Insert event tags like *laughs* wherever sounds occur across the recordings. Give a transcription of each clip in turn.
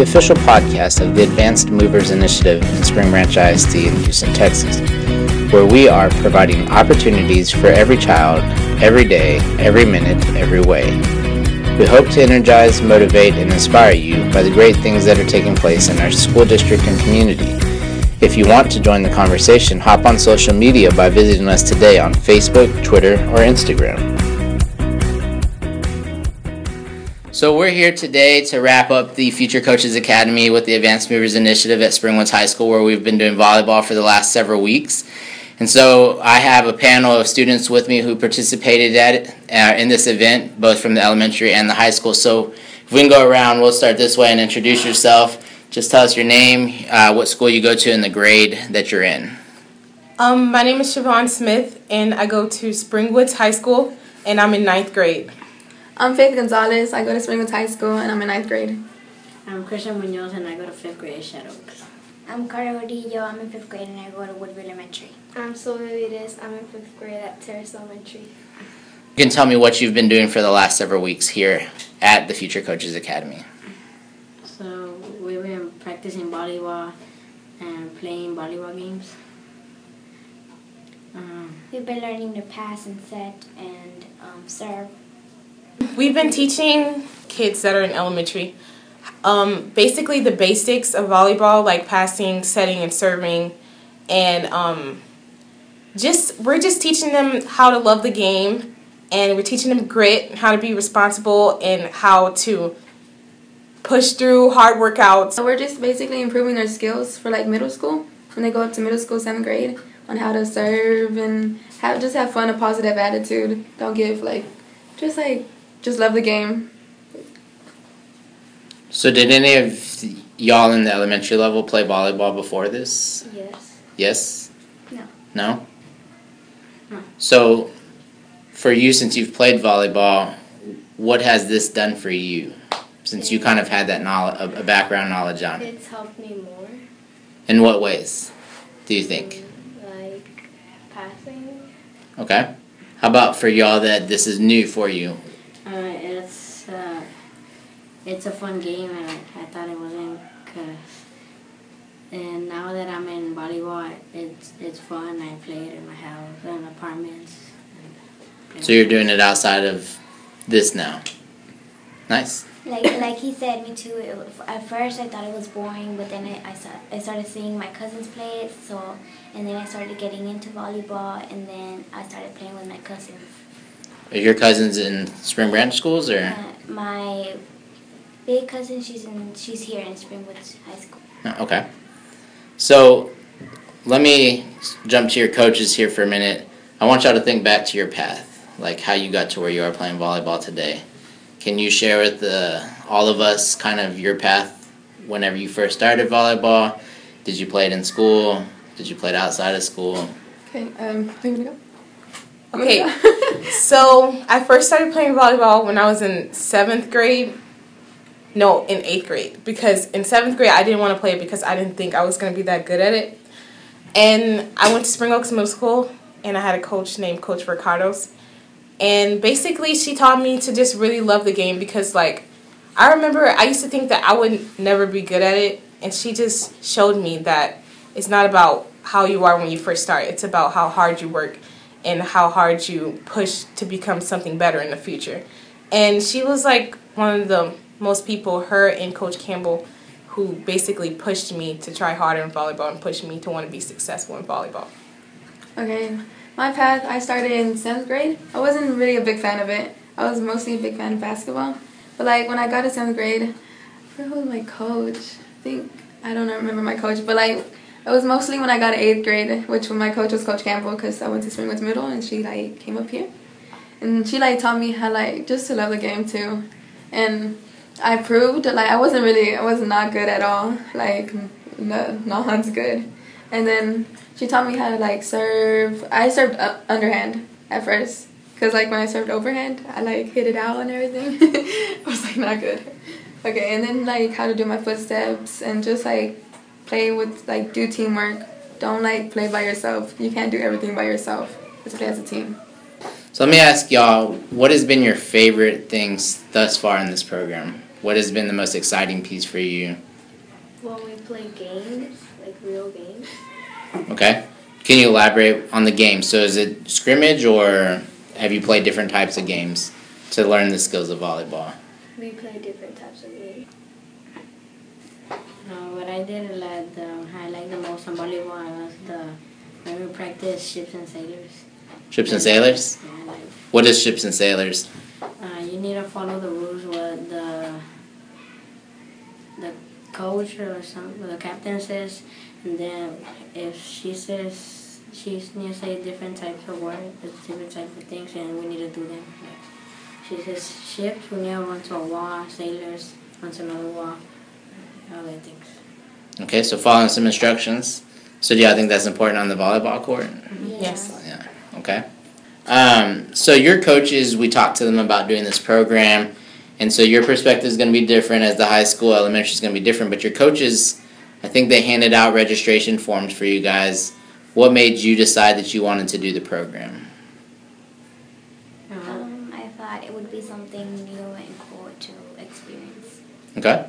the official podcast of the Advanced Movers Initiative in Spring Branch ISD in Houston, Texas, where we are providing opportunities for every child, every day, every minute, every way. We hope to energize, motivate, and inspire you by the great things that are taking place in our school district and community. If you want to join the conversation, hop on social media by visiting us today on Facebook, Twitter, or Instagram. So we're here today to wrap up the Future Coaches Academy with the Advanced Movers Initiative at Springwoods High School, where we've been doing volleyball for the last several weeks. And so I have a panel of students with me who participated at uh, in this event, both from the elementary and the high school. So if we can go around, we'll start this way and introduce yourself. Just tell us your name, uh, what school you go to, and the grade that you're in. Um, my name is Shavon Smith, and I go to Springwoods High School, and I'm in ninth grade. I'm Faith Gonzalez. I go to Springwoods High School and I'm in ninth grade. I'm Christian Munoz and I go to fifth grade at Shadow Oaks. I'm Karla Gordillo. I'm in fifth grade and I go to Woodview Elementary. I'm Silvia Vides. I'm in fifth grade at Terrace Elementary. You can tell me what you've been doing for the last several weeks here at the Future Coaches Academy. So we've been practicing volleyball and playing volleyball games. Um, we've been learning to pass and set and um, serve We've been teaching kids that are in elementary um, basically the basics of volleyball, like passing, setting, and serving, and um, just we're just teaching them how to love the game, and we're teaching them grit, how to be responsible, and how to push through hard workouts. So we're just basically improving their skills for like middle school when they go up to middle school, seventh grade, on how to serve and have just have fun, a positive attitude. Don't give like just like just love the game. So, did any of y'all in the elementary level play volleyball before this? Yes. Yes? No. No? No. So, for you, since you've played volleyball, what has this done for you? Since you kind of had that knowledge, a background knowledge on it. It's helped me more. In what ways, do you think? Mm, like passing. Okay. How about for y'all that this is new for you? It's a fun game, and I, I thought it wasn't. Cause, and now that I'm in volleyball, it's it's fun. I play it in my house and apartments. And so you're doing it outside of this now. Nice. Like like he said, me too. It, at first, I thought it was boring, but then I, I, I started seeing my cousins play it. So, and then I started getting into volleyball, and then I started playing with my cousins. Are your cousins in Spring Branch schools or? Uh, my big cousin, she's in, she's here in Springwoods High School. Oh, okay. So, let me jump to your coaches here for a minute. I want y'all to think back to your path, like how you got to where you are playing volleyball today. Can you share with the, all of us kind of your path whenever you first started volleyball? Did you play it in school? Did you play it outside of school? Okay, um, go. Okay, *laughs* so I first started playing volleyball when I was in seventh grade. No, in eighth grade. Because in seventh grade, I didn't want to play because I didn't think I was going to be that good at it. And I went to Spring Oaks Middle School, and I had a coach named Coach Ricardos. And basically, she taught me to just really love the game because, like, I remember I used to think that I would never be good at it. And she just showed me that it's not about how you are when you first start, it's about how hard you work and how hard you push to become something better in the future. And she was like one of the most people, her and Coach Campbell, who basically pushed me to try harder in volleyball and pushed me to want to be successful in volleyball. Okay, my path, I started in seventh grade. I wasn't really a big fan of it. I was mostly a big fan of basketball. But like when I got to seventh grade, I who was my coach. I think, I don't remember my coach, but like it was mostly when I got to eighth grade, which when my coach was Coach Campbell, because I went to Springwoods Middle, and she like came up here, and she like taught me how like just to love the game too, and I proved like I wasn't really I was not good at all, like no no one's good, and then she taught me how to like serve. I served underhand at first, cause like when I served overhand, I like hit it out and everything. *laughs* I was like not good. Okay, and then like how to do my footsteps and just like play with like do teamwork. Don't like play by yourself. You can't do everything by yourself. Let's play as a team. So let me ask y'all, what has been your favorite things thus far in this program? What has been the most exciting piece for you When we play games, like real games. Okay. Can you elaborate on the game? So is it scrimmage or have you played different types of games to learn the skills of volleyball? We play different types of games. Uh, what I did like the I like the most on volleyball was the when we practice ships and sailors. Ships and sailors? Yeah, like What is ships and sailors? uh, you need to follow the rules what the the coach or some the captain says, and then if she says she needs to say different types of words, different types of things, and we need to do them. Like, she says ships, we need to run to a wall. Sailors, run to another wall. All that things. Okay, so following some instructions. So do y'all think that's important on the volleyball court? Yes. Yeah. Okay. Um, so your coaches, we talked to them about doing this program, and so your perspective is going to be different as the high school, elementary is going to be different. But your coaches, I think they handed out registration forms for you guys. What made you decide that you wanted to do the program? Uh, Um, I thought it would be something new and cool to experience. Okay.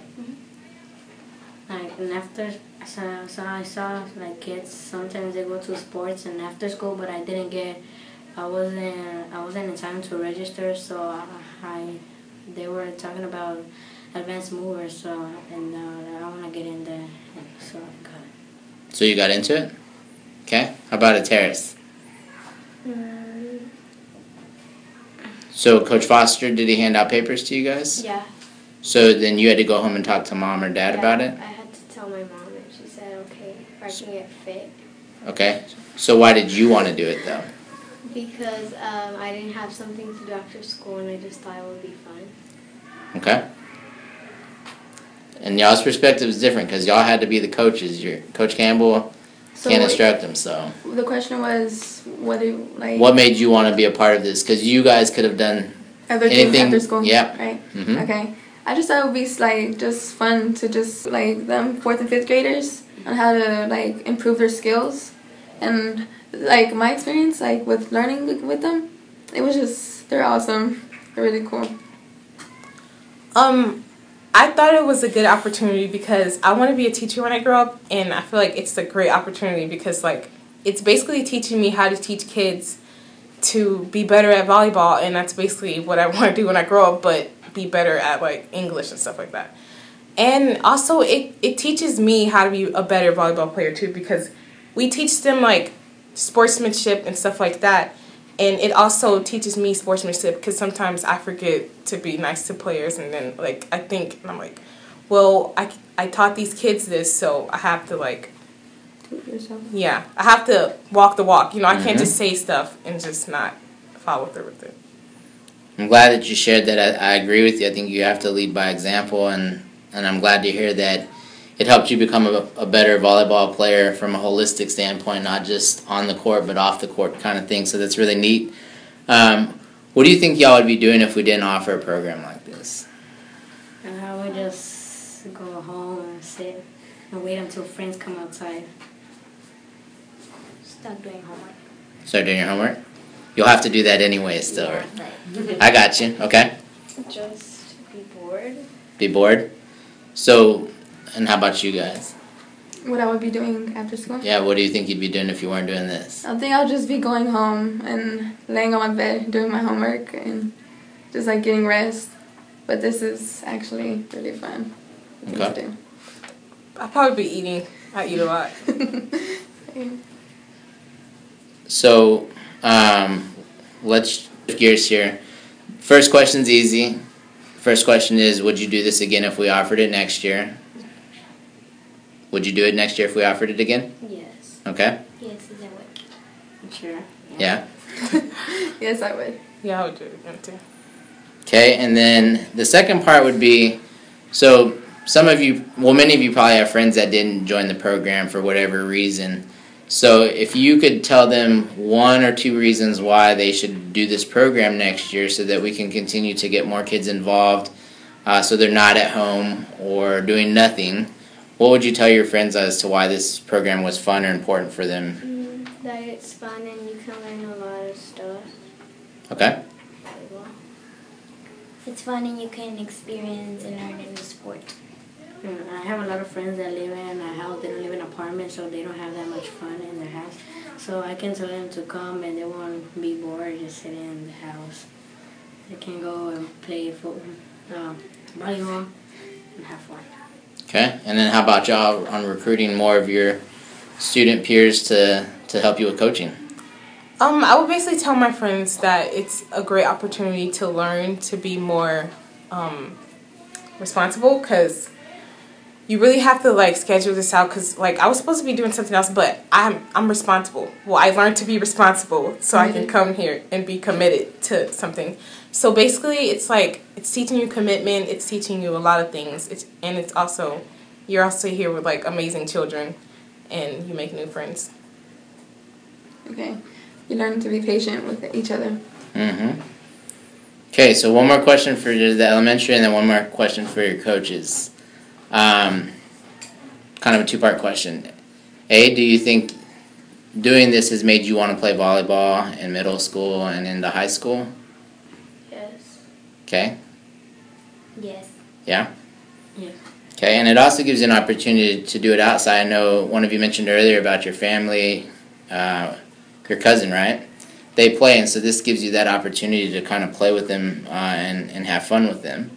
Like and after so, so I saw like kids sometimes they go to sports and after school but I didn't get I wasn't I wasn't in time to register so I, I they were talking about advanced movers so and uh, I want to get in there so I got it. So you got into it. Okay. How about a terrace? Mm, So Coach Foster, did he hand out papers to you guys? yeah. So then you had to go home and talk to mom or dad yeah, about it. I had to tell my mom, and she said, okay, if I can get fit. Okay. So why did you want to do it though? Because um, I didn't have something to do after school, and I just thought it would be fun. Okay. And y'all's perspective is different because y'all had to be the coaches. Your Coach Campbell So can't instruct them. So, the question was, what do like what made you want to be a part of this? Because you guys could have done. other things anything- after school? yeah. Right. hmm Okay. I just thought it would be like just fun to just like them fourth and fifth graders on how to like improve their skills, and like my experience like with learning with them, it was just they're awesome, they're really cool. Um, I thought it was a good opportunity because I want to be a teacher when I grow up, and I feel like it's a great opportunity because like it's basically teaching me how to teach kids to be better at volleyball, and that's basically what I *laughs* want to do when I grow up, but be better at like English and stuff like that. And also, it it teaches me how to be a better volleyball player too because we teach them like sportsmanship and stuff like that and it also teaches me sportsmanship because sometimes I forget to be nice to players, and then like I think and I'm like, well, I I taught these kids this, so I have to like Do yourself. yeah, I have to walk the walk. You know, I can't Mhm. just say stuff and just not follow through with it. I'm glad that you shared that. I, I agree with you. I think you have to lead by example, and and I'm glad to hear that it helped you become a, a better volleyball player from a holistic standpoint, not just on the court but off the court kind of thing. So that's really neat. Um, what do you think y'all would be doing if we didn't offer a program like this? I would just go home and sit and wait until friends come outside. Stuck doing homework. Start doing your homework. You'll have to do that anyway. Still, Yeah, right? I got you. Okay. Just be bored. Be bored. So, and how about you guys? What I would be doing after school? Yeah. What do you think you'd be doing if you weren't doing this? I think I'll just be going home and laying on my bed doing my homework and just like getting rest. But this is actually really fun. Okay. I'll probably be eating. I eat a lot. *laughs* So, um, let's shift gears here. First question's easy. First question is, would you do this again if we offered it next year? Would you do it next year if we offered it again? Yes. Okay. yes, is that what? Sure. Yeah. *laughs* yes, I would. Yeah, I would do it again too. Okay. And then the second part would be, so some of you, well, many of you probably have friends that didn't join the program for whatever reason. So if you could tell them one or two reasons why they should do this program next year so that we can continue to get more kids involved uh, so they're not at home or doing nothing, what would you tell your friends as to why this program was fun or important for them? Mm, that it's fun and you can learn a lot of stuff. Okay? It's fun and you can experience and learn a new sport. I have a lot of friends that live in a house. They don't live in an apartment, so they don't have that much fun in their house. So I can tell them to come, and they won't be bored just sitting in the house. They can go and play football, uh, volleyball, and have fun. Okay, and then how about y'all on recruiting more of your student peers to to help you with coaching? Um, I would basically tell my friends that it's a great opportunity to learn to be more um, responsible because you really have to like schedule this out because like I was supposed to be doing something else, but I'm I'm responsible. Well, I learned to be responsible so I can come here and be committed to something. So basically, it's like it's teaching you commitment. It's teaching you a lot of things. It's and it's also you're also here with like amazing children, and you make new friends. Okay. You learn to be patient with each other. Mm-hmm. Okay, so one more question for the elementary, and then one more question for your coaches. Um, kind of a two-part question. A, do you think doing this has made you want to play volleyball in middle school and into high school? Yes. Okay. Yes. Yeah. Yeah. Okay, and it also gives you an opportunity to do it outside. I know one of you mentioned earlier about your family, uh, your cousin, right? They play, and so this gives you that opportunity to kind of play with them uh, and and have fun with them.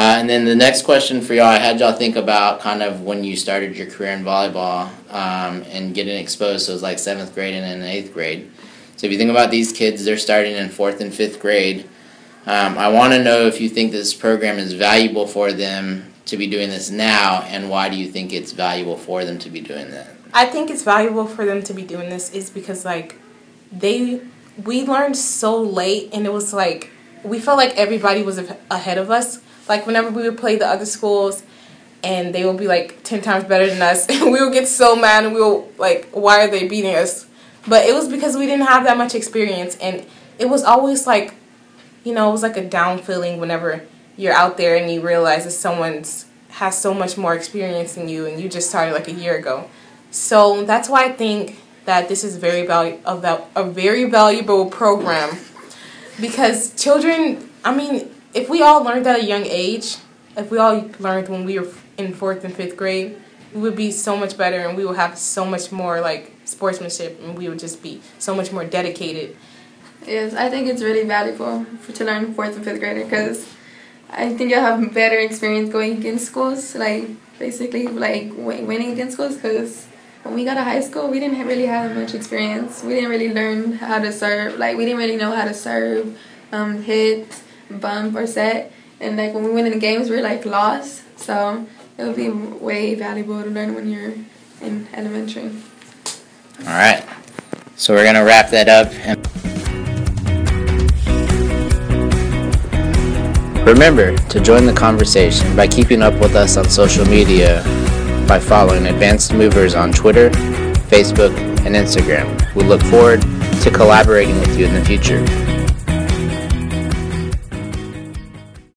Uh, and then the next question for y'all, I had y'all think about kind of when you started your career in volleyball um, and getting exposed. So it was like seventh grade and then eighth grade. So if you think about these kids, they're starting in fourth and fifth grade. Um, I want to know if you think this program is valuable for them to be doing this now, and why do you think it's valuable for them to be doing that? I think it's valuable for them to be doing this is because like they we learned so late and it was like we felt like everybody was ahead of us. Like whenever we would play the other schools and they would be like 10 times better than us *laughs* we would get so mad and we would like why are they beating us? But it was because we didn't have that much experience and it was always like you know, it was like a down feeling whenever you're out there and you realize that someone's has so much more experience than you and you just started like a year ago. So that's why I think that this is very valu- a, a very valuable program because children, I mean, if we all learned at a young age, if we all learned when we were in fourth and fifth grade, we would be so much better and we would have so much more like sportsmanship and we would just be so much more dedicated. Yes, I think it's really valuable for, to learn fourth and fifth grader because I think you'll have better experience going against schools, like basically like winning against schools because when we got to high school, we didn't really have much experience. We didn't really learn how to serve. Like we didn't really know how to serve, um, hit, bump, or set. And like when we went in the games, we were like lost. So it would be way valuable to learn when you're in elementary. All right. So we're gonna wrap that up. Remember to join the conversation by keeping up with us on social media by following Advanced Movers on Twitter, Facebook, and Instagram. We look forward to collaborating with you in the future.